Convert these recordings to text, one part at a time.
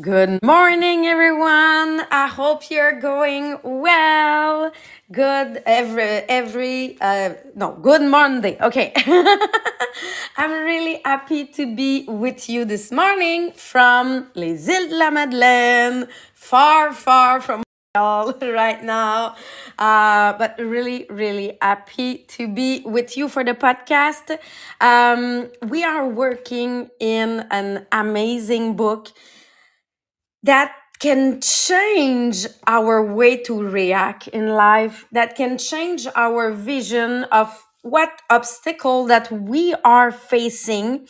Good morning, everyone. I hope you're going well. Good every every uh no good Monday. Okay. I'm really happy to be with you this morning from Les Îles de la Madeleine, far, far from all right now. Uh, but really, really happy to be with you for the podcast. Um, we are working in an amazing book that can change our way to react in life, that can change our vision of what obstacle that we are facing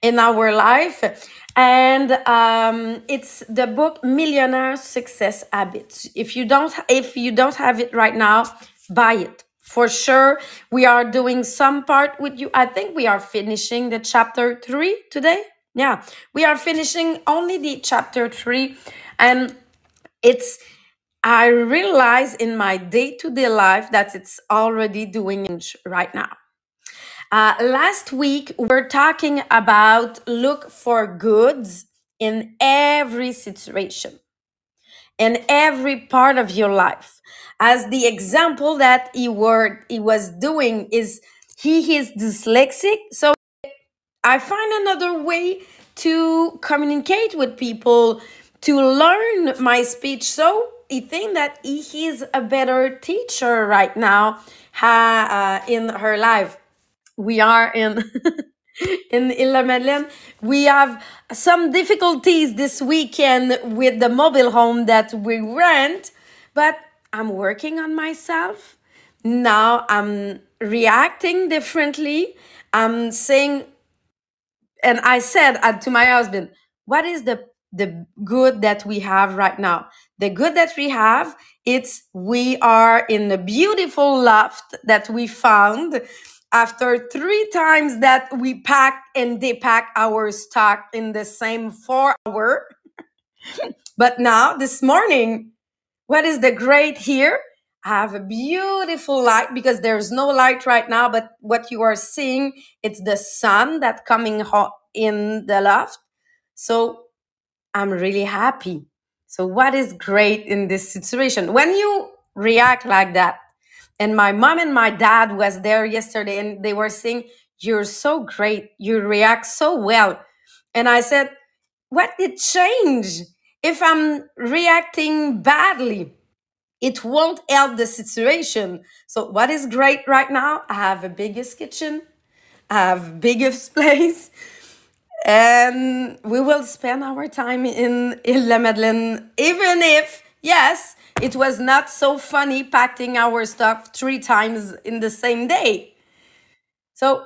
in our life. And um, it's the book Millionaire Success Habits. If you don't, if you don't have it right now, buy it for sure. We are doing some part with you. I think we are finishing the chapter three today. Yeah, we are finishing only the chapter three, and it's I realize in my day to day life that it's already doing right now. Uh, last week we were talking about look for goods in every situation in every part of your life. As the example that he were he was doing is he is dyslexic, so I find another way to communicate with people, to learn my speech. So I think that he is a better teacher right now uh, in her life. We are in in Illa Madeleine. We have some difficulties this weekend with the mobile home that we rent, but I'm working on myself. Now I'm reacting differently. I'm saying and I said uh, to my husband, "What is the the good that we have right now? The good that we have, it's we are in a beautiful loft that we found after three times that we packed and depack our stock in the same four hour. But now this morning, what is the great here? Have a beautiful light because there's no light right now, but what you are seeing, it's the sun that coming ho- in the loft. So I'm really happy. So what is great in this situation? When you react like that, and my mom and my dad was there yesterday and they were saying, You're so great. You react so well. And I said, What did change? If I'm reacting badly, it won't help the situation. So what is great right now? I have a biggest kitchen. I have biggest place and we will spend our time in Ile La Madeleine, even if, yes, it was not so funny packing our stuff three times in the same day. So,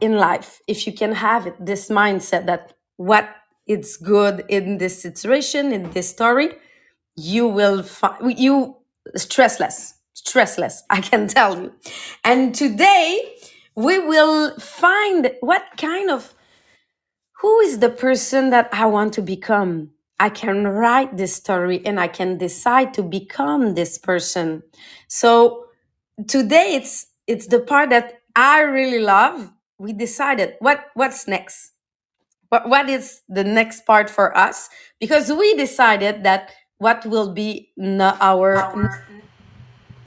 in life, if you can have it, this mindset that what is good in this situation, in this story, you will find you stressless, stressless, I can tell you. And today, we will find what kind of who is the person that I want to become? I can write this story and I can decide to become this person. So today it's it's the part that I really love. We decided what what's next. What what is the next part for us? Because we decided that what will be n- our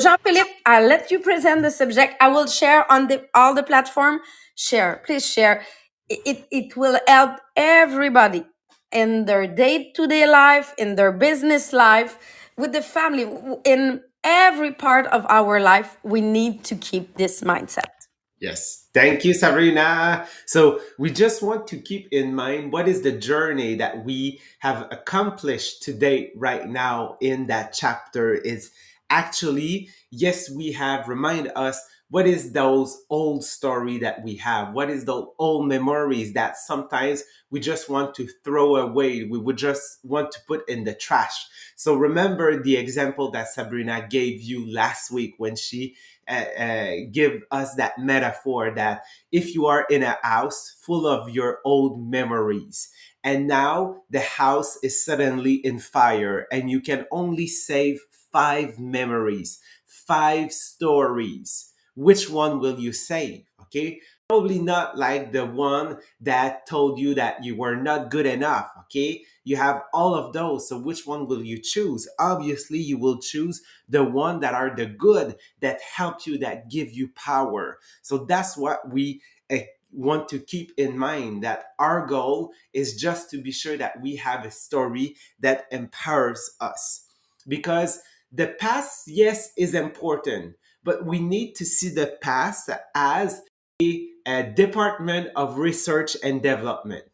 Jean-Philippe, I'll let you present the subject. I will share on the all the platform. Share, please share. It, it, it will help everybody in their day-to-day life, in their business life, with the family, in every part of our life. We need to keep this mindset. Yes. Thank you, Sabrina. So we just want to keep in mind what is the journey that we have accomplished today, right now in that chapter is actually, yes, we have remind us what is those old story that we have? What is the old memories that sometimes we just want to throw away? We would just want to put in the trash. So remember the example that Sabrina gave you last week when she uh, uh, give us that metaphor that if you are in a house full of your old memories and now the house is suddenly in fire and you can only save five memories five stories which one will you save okay? Probably not like the one that told you that you were not good enough okay? You have all of those so which one will you choose? Obviously you will choose the one that are the good that help you that give you power. So that's what we uh, want to keep in mind that our goal is just to be sure that we have a story that empowers us. Because the past yes is important but we need to see the past as a, a department of research and development.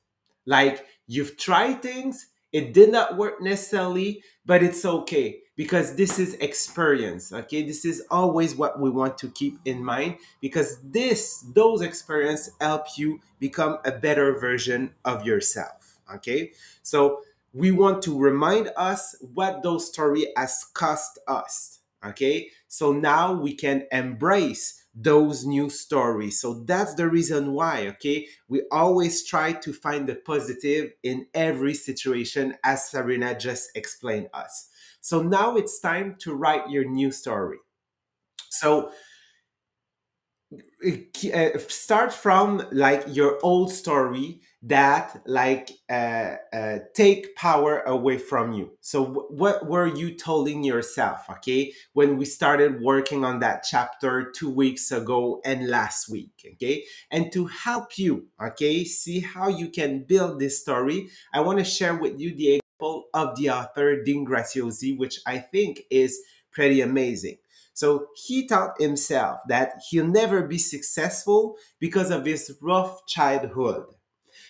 Like you've tried things, it did not work necessarily, but it's okay because this is experience. Okay, this is always what we want to keep in mind because this, those experience help you become a better version of yourself. Okay, so we want to remind us what those story has cost us. Okay, so now we can embrace those new stories. So that's the reason why, okay, we always try to find the positive in every situation, as Sabrina just explained us. So now it's time to write your new story. So uh, start from like your old story that like uh, uh, take power away from you. So what were you telling yourself okay when we started working on that chapter two weeks ago and last week okay? And to help you okay see how you can build this story i want to share with you the example of the author dean graziosi which i think is pretty amazing so he taught himself that he'll never be successful because of his rough childhood.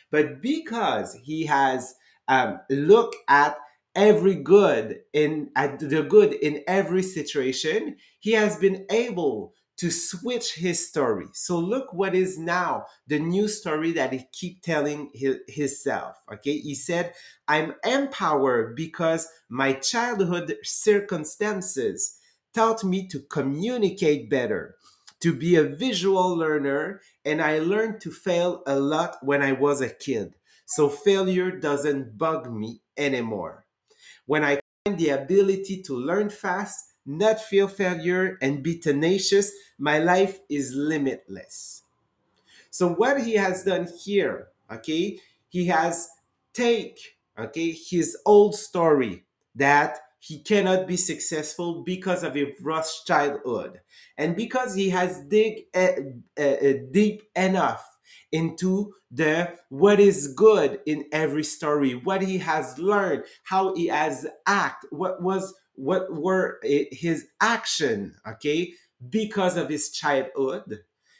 But because he has um, looked at every good in at the good in every situation, he has been able to switch his story. So look what is now the new story that he keep telling his, himself. Okay, he said, "I'm empowered because my childhood circumstances." Taught me to communicate better, to be a visual learner, and I learned to fail a lot when I was a kid. So failure doesn't bug me anymore. When I find the ability to learn fast, not feel failure, and be tenacious, my life is limitless. So what he has done here, okay, he has take, okay, his old story that he cannot be successful because of a rough childhood. And because he has dig uh, uh, deep enough into the what is good in every story what he has learned how he has act what was what were his action okay because of his childhood.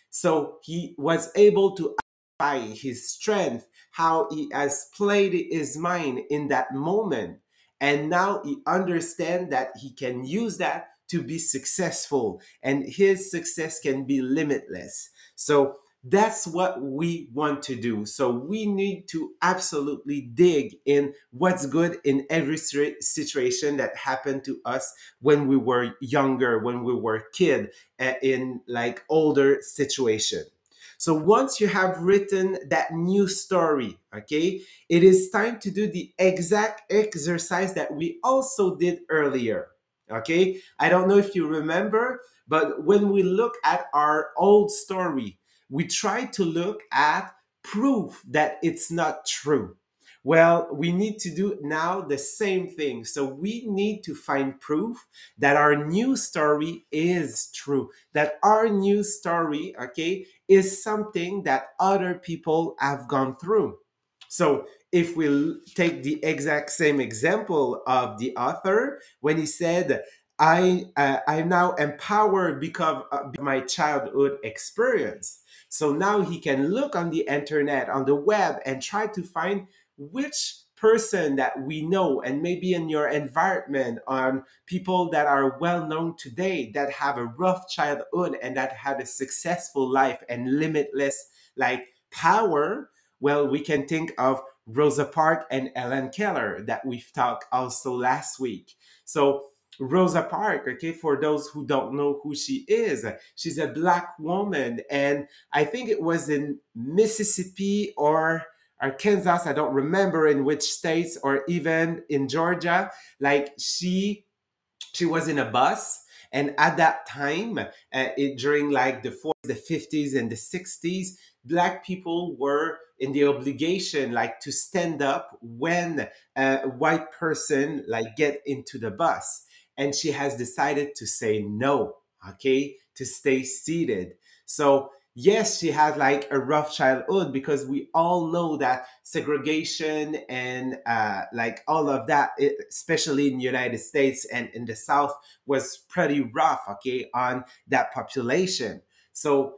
So he was able to by his strength how he has played his mind in that moment and now he understands that he can use that to be successful and his success can be limitless. So that's what we want to do. So we need to absolutely dig in what's good in every situation that happened to us when we were younger when we were kid uh, in like older situation so once you have written that new story okay it is time to do the exact exercise that we also did earlier okay? I don't know if you remember but when we look at our old story we try to look at proof that it's not true well, we need to do now the same thing. So we need to find proof that our new story is true, that our new story, okay, is something that other people have gone through. So if we take the exact same example of the author, when he said, I, uh, I'm now empowered because of my childhood experience. So now he can look on the internet, on the web, and try to find which person that we know and maybe in your environment on people that are well known today that have a rough childhood and that had a successful life and limitless like power well we can think of rosa parks and ellen keller that we've talked also last week. So Rosa Parks, okay, for those who don't know who she is, she's a black woman, and I think it was in Mississippi or Arkansas, I don't remember in which states, or even in Georgia. Like she, she was in a bus And at that time, uh, it, during like the 40s, the 50s, and the 60s, black people were in the obligation like to stand up when a white person like get into the bus. And she has decided to say no okay to stay seated. So yes she had like a rough childhood because we all know that segregation and uh, like all of that especially in the united states and in the south was pretty rough okay on that population. So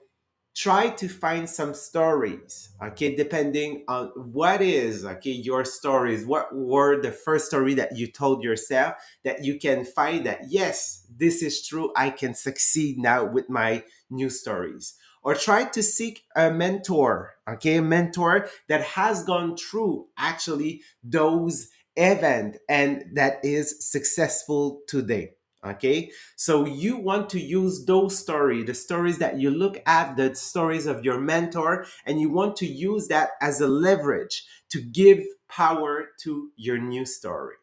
try to find some stories okay depending on what is okay your stories. What were the first story that you told yourself that you can find that yes this is true i can succeed now with my new stories or try to seek a mentor okay? A mentor that has gone through actually those event and that is successful today okay? So you want to use those stories the stories that you look at the stories of your mentor and you want to use that as a leverage to give power to your new story.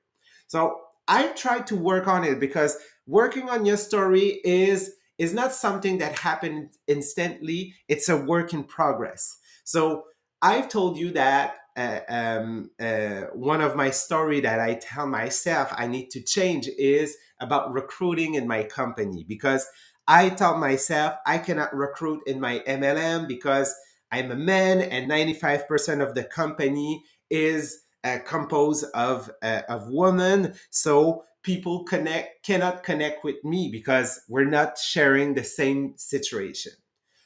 So i try to work on it because working on your story is is not something that happened instantly it's a work in progress so i've told you that uh, um, uh, one of my story that i tell myself i need to change is about recruiting in my company because I tell myself I cannot recruit in my MLM because I'm a man and 95% of the company is uh, composed of uh, of women. So people connect cannot connect with me because we're not sharing the same situation.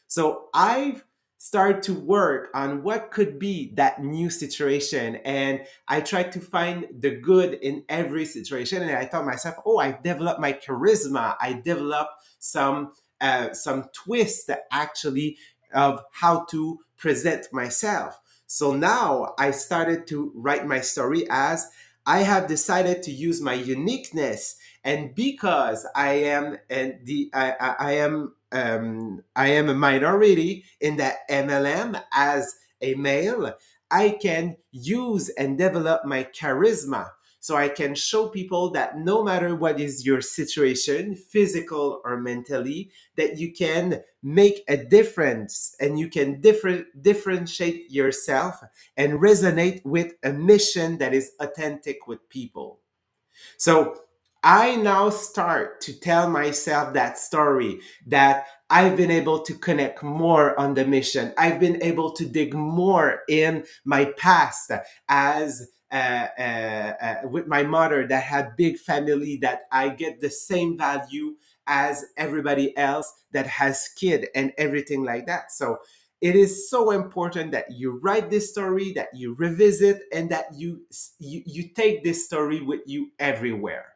So I've started to work on what could be that new situation and I tried to find the good in every situation and I thought myself, oh, I developed my charisma. I developed some uh, some twist actually of how to present myself. So now I started to write my story as I have decided to use my uniqueness and because I am and the I, I, I am um, I am a minority in that MLM as a male, I can use and develop my charisma. So I can show people that no matter what is your situation, physical or mentally, that you can make a difference and you can different, differentiate yourself and resonate with a mission that is authentic with people. So I now start to tell myself that story that I've been able to connect more on the mission. I've been able to dig more in my past as Uh, uh, uh, with my mother that had big family that I get the same value as everybody else that has kid and everything like that. So it is so important that you write this story, that you revisit, and that you you, you take this story with you everywhere.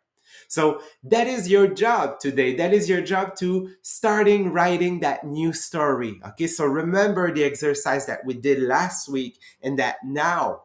So that is your job today. That is your job to starting writing that new story. Okay, so remember the exercise that we did last week, and that now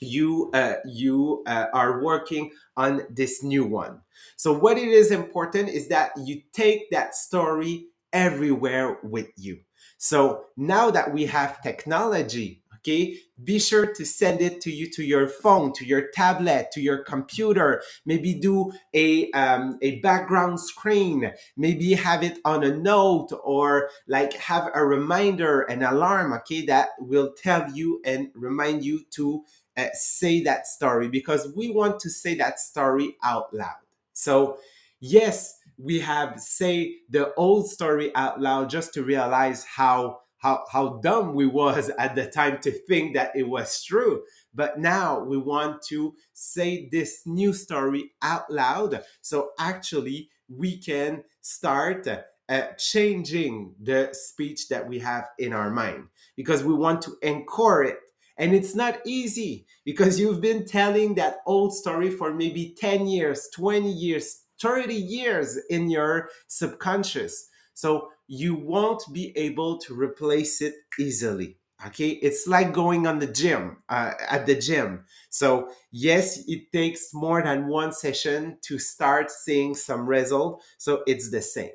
you uh, you uh, are working on this new one. So what it is important is that you take that story everywhere with you. So now that we have technology, okay, be sure to send it to you to your phone, to your tablet, to your computer. Maybe do a um, a background screen. Maybe have it on a note or like have a reminder, an alarm, okay, that will tell you and remind you to uh, say that story because we want to say that story out loud. So, yes, we have say the old story out loud just to realize how how how dumb we was at the time to think that it was true. But now we want to say this new story out loud. So actually, we can start uh, changing the speech that we have in our mind because we want to anchor it and it's not easy because you've been telling that old story for maybe 10 years, 20 years, 30 years in your subconscious. So you won't be able to replace it easily. Okay, it's like going on the gym uh, at the gym. So yes, it takes more than one session to start seeing some result. So it's the same.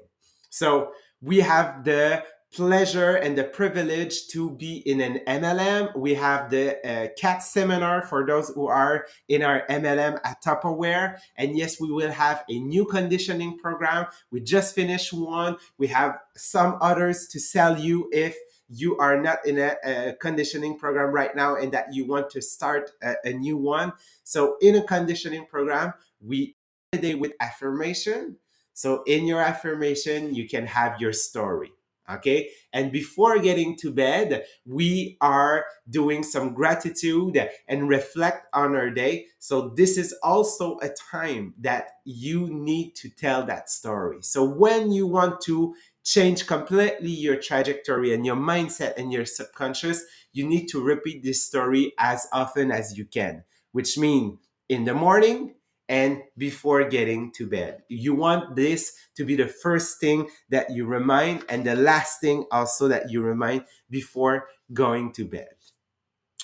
So we have the pleasure and the privilege to be in an MLM. We have the uh, CAT seminar for those who are in our MLM at Tupperware. And yes, we will have a new conditioning program. We just finished one. We have some others to sell you if you are not in a, a conditioning program right now and that you want to start a, a new one. So in a conditioning program, we today with affirmation. So in your affirmation, you can have your story. Okay. And before getting to bed, we are doing some gratitude and reflect on our day. So this is also a time that you need to tell that story. So when you want to change completely your trajectory and your mindset and your subconscious, you need to repeat this story as often as you can, which means in the morning, and before getting to bed. You want this to be the first thing that you remind and the last thing also that you remind before going to bed.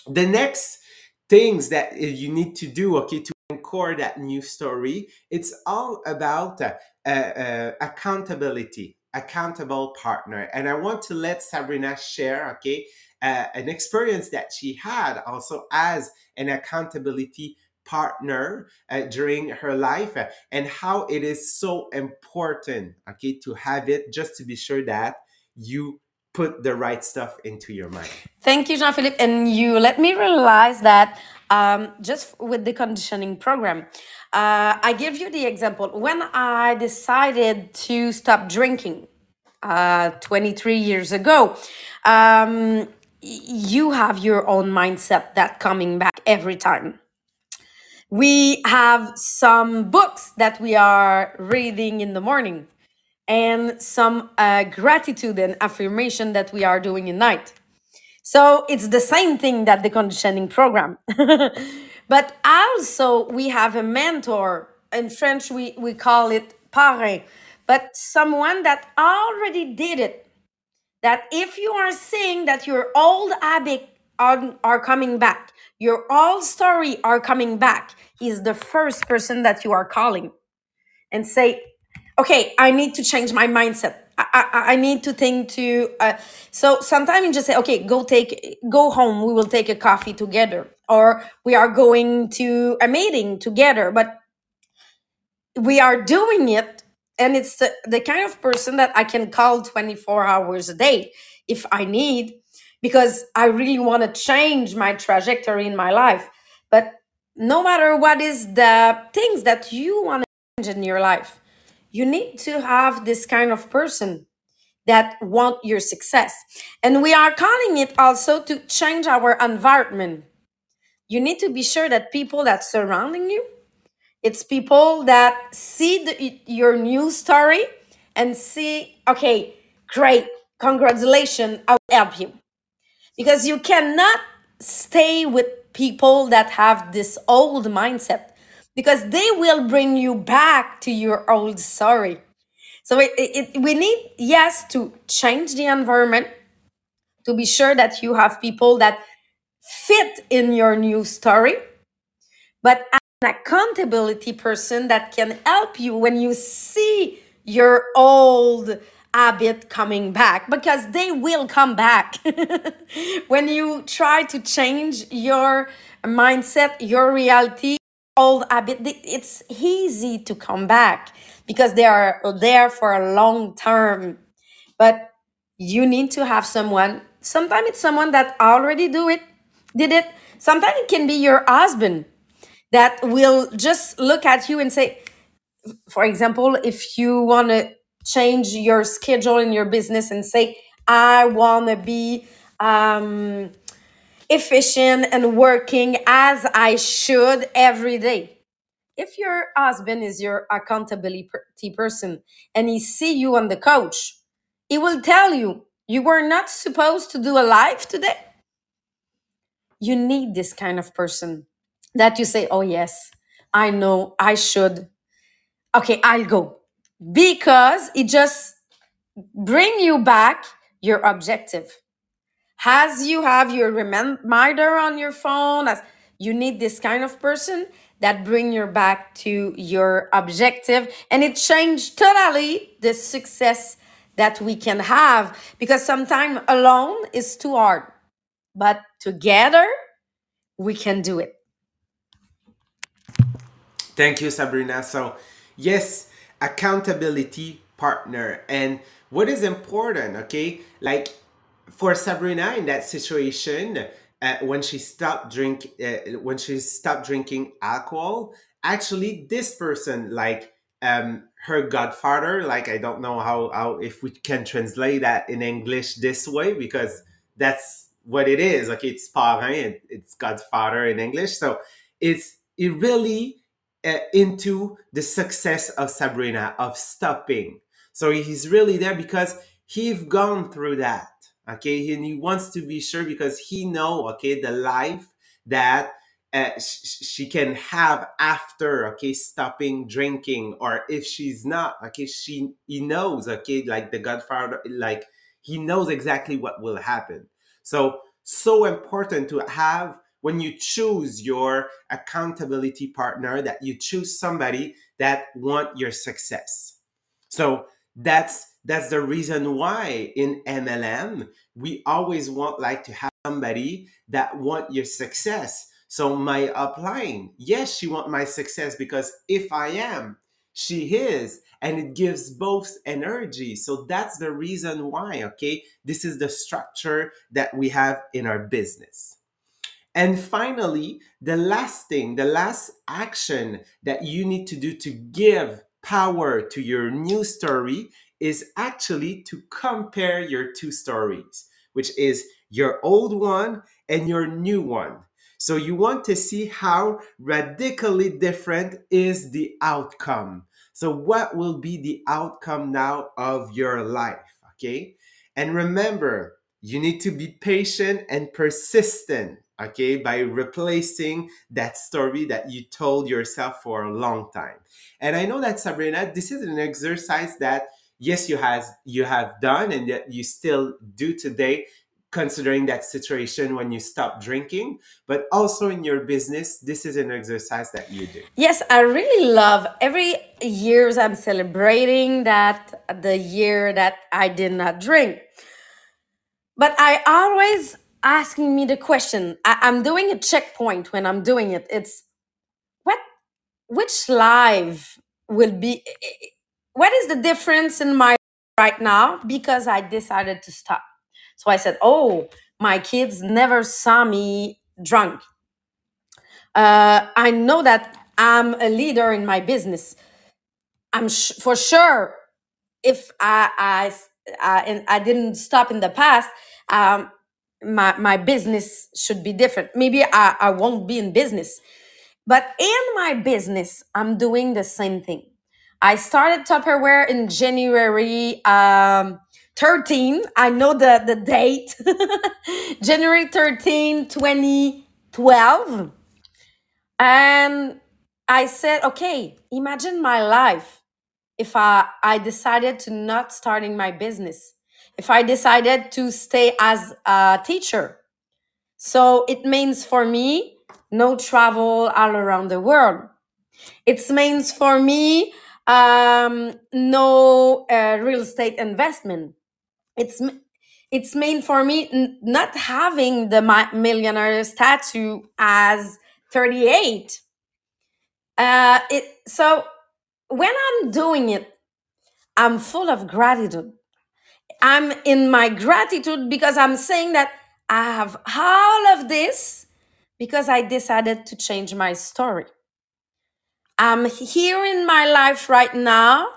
The next things that you need to do, okay, to encore that new story, it's all about uh, uh, accountability, accountable partner. And I want to let Sabrina share, okay, uh, an experience that she had also as an accountability partner uh, during her life uh, and how it is so important okay to have it just to be sure that you put the right stuff into your mind Thank you, Jean Philippe. And you let me realize that um, just with the conditioning program, uh, I give you the example. When I decided to stop drinking uh, 23 years ago, um, you have your own mindset that coming back every time. We have some books that we are reading in the morning and some uh, gratitude and affirmation that we are doing at night. So it's the same thing that the conditioning program. but also we have a mentor. In French, we, we call it parrain, but someone that already did it. That if you are seeing that your old habit are, are coming back, your all story are coming back, is the first person that you are calling and say, okay, I need to change my mindset. I, I, I need to think to uh, so sometimes you just say okay go take go home. We will take a coffee together or we are going to a meeting together. But we are doing it and it's the, the kind of person that i can call 24 hours a day. If i need because i really want to change my trajectory in my life. But no matter what is the things that you want to change in your life you need to have this kind of person that want your success. And we are calling it also to change our environment. You need to be sure that people that surrounding you it's people that see the, your new story and see, okay, great, congratulations, I'll help you. Because you cannot stay with people that have this old mindset. Because they will bring you back to your old story. So it, it, we need, yes, to change the environment. To be sure that you have people that fit in your new story. But an accountability person that can help you when you see your old habit coming back because they will come back. When you try to change your mindset your reality old habit it's easy to come back because they are there for a long term. But you need to have someone sometimes it's someone that already do it did it. Sometimes it can be your husband that will just look at you and say, for example, if you want to change your schedule in your business and say, I want to be um, efficient and working as I should every day. If your husband is your accountability person and he see you on the couch, he will tell you you were not supposed to do a live today. You need this kind of person that you say, "Oh yes, I know I should okay i'll go because it just bring you back your objective as you have your reminder on your phone as you need this kind of person that bring you back to your objective and it changed totally the success that we can have because sometimes alone is too hard, but together we can do it. Thank you, Sabrina. So, yes, accountability partner. And what is important, okay? Like for Sabrina in that situation, uh, when she stopped drink, uh, when she stopped drinking alcohol, actually, this person, like um, her godfather, like I don't know how, how if we can translate that in English this way because that's what it is. Okay, it's parrain, it's godfather in English. So it's it really uh, into the success of Sabrina of stopping. So he's really there because he's gone through that. Okay, and he wants to be sure because he know okay the life that uh, sh- she can have after okay stopping drinking or if she's not okay she he knows okay like the godfather like he knows exactly what will happen so so important to have when you choose your accountability partner that you choose somebody that want your success. So that's that's the reason why in mlm we always want like to have somebody that want your success. So my upline yes she want my success because if i am she is and it gives both energy. So that's the reason why okay? This is the structure that we have in our business and finally, the last thing, the last action that you need to do to give power to your new story is actually to compare your two stories, which is your old one and your new one. So you want to see how radically different is the outcome. So what will be the outcome now of your life, okay? And remember, you need to be patient and persistent okay by replacing that story that you told yourself for a long time. And i know that sabrina this is an exercise that yes you has you have done and that you still do today considering that situation when you stop drinking. But also in your business this is an exercise that you do. Yes, I really love every years I'm celebrating that the year that I did not drink. But I always asking me the question. I, I'm doing a checkpoint when I'm doing it. It's what which life will be what is the difference in my right now because I decided to stop. So I said, "Oh, my kids never saw me drunk. Uh, I know that I'm a leader in my business. I'm sh- for sure if I, I I and I didn't stop in the past, um, my my business should be different. Maybe I, I won't be in business, but in my business, I'm doing the same thing. I started Tupperware in January um, 13. I know the, the date. January 13, 2012. And I said, okay, imagine my life if I, I decided to not starting my business, if I decided to stay as a teacher. So it means for me, no travel all around the world. It means for me, um, no uh, real estate investment. It's it's mean for me not having the mi- millionaire statue as 38. Uh, it so when I'm doing it, I'm full of gratitude. I'm in my gratitude because I'm saying that I have all of this because I decided to change my story. I'm here in my life right now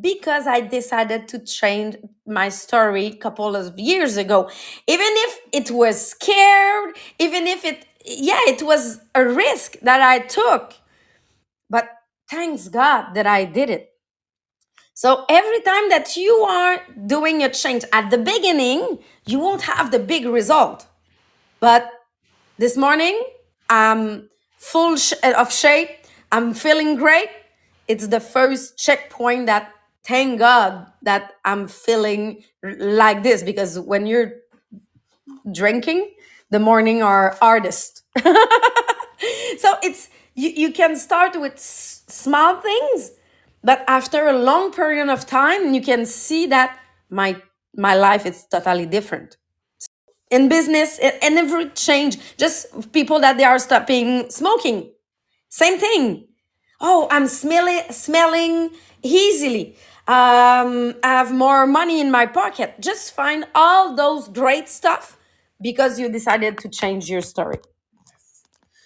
because I decided to change my story a couple of years ago. Even if it was scared, even if it, yeah, it was a risk that I took. But thanks God that I did it. So every time that you are doing a change at the beginning, you won't have the big result. But this morning, I'm full sh- uh, of shape. I'm feeling great. It's the first checkpoint that thank God that I'm feeling like this because when you're drinking, the morning are hardest. so it's you, you can start with s- small things, but after a long period of time, you can see that my my life is totally different. In business and every change just people that they are stopping smoking. Same thing. Oh i'm smelling smelling easily. Um i have more money in my pocket. Just find all those great stuff because you decided to change your story.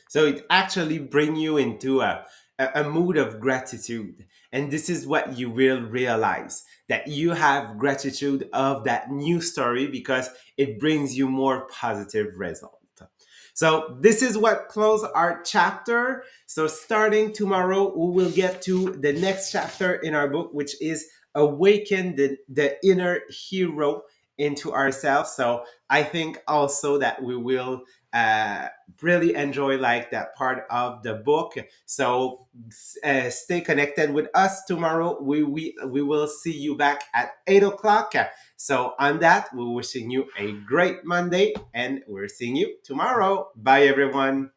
So it actually bring you into a, a mood of gratitude. And this is what you will realize that you have gratitude of that new story because it brings you more positive result. So this is what close our chapter. So starting tomorrow, we will get to the next chapter in our book, which is awaken the, the inner hero into ourselves. So I think also that we will uh, really enjoy like that part of the book. So uh, stay connected with us tomorrow. We, we we will see you back at eight o'clock. So on that, we're wishing you a great Monday, and we're seeing you tomorrow. Bye, everyone.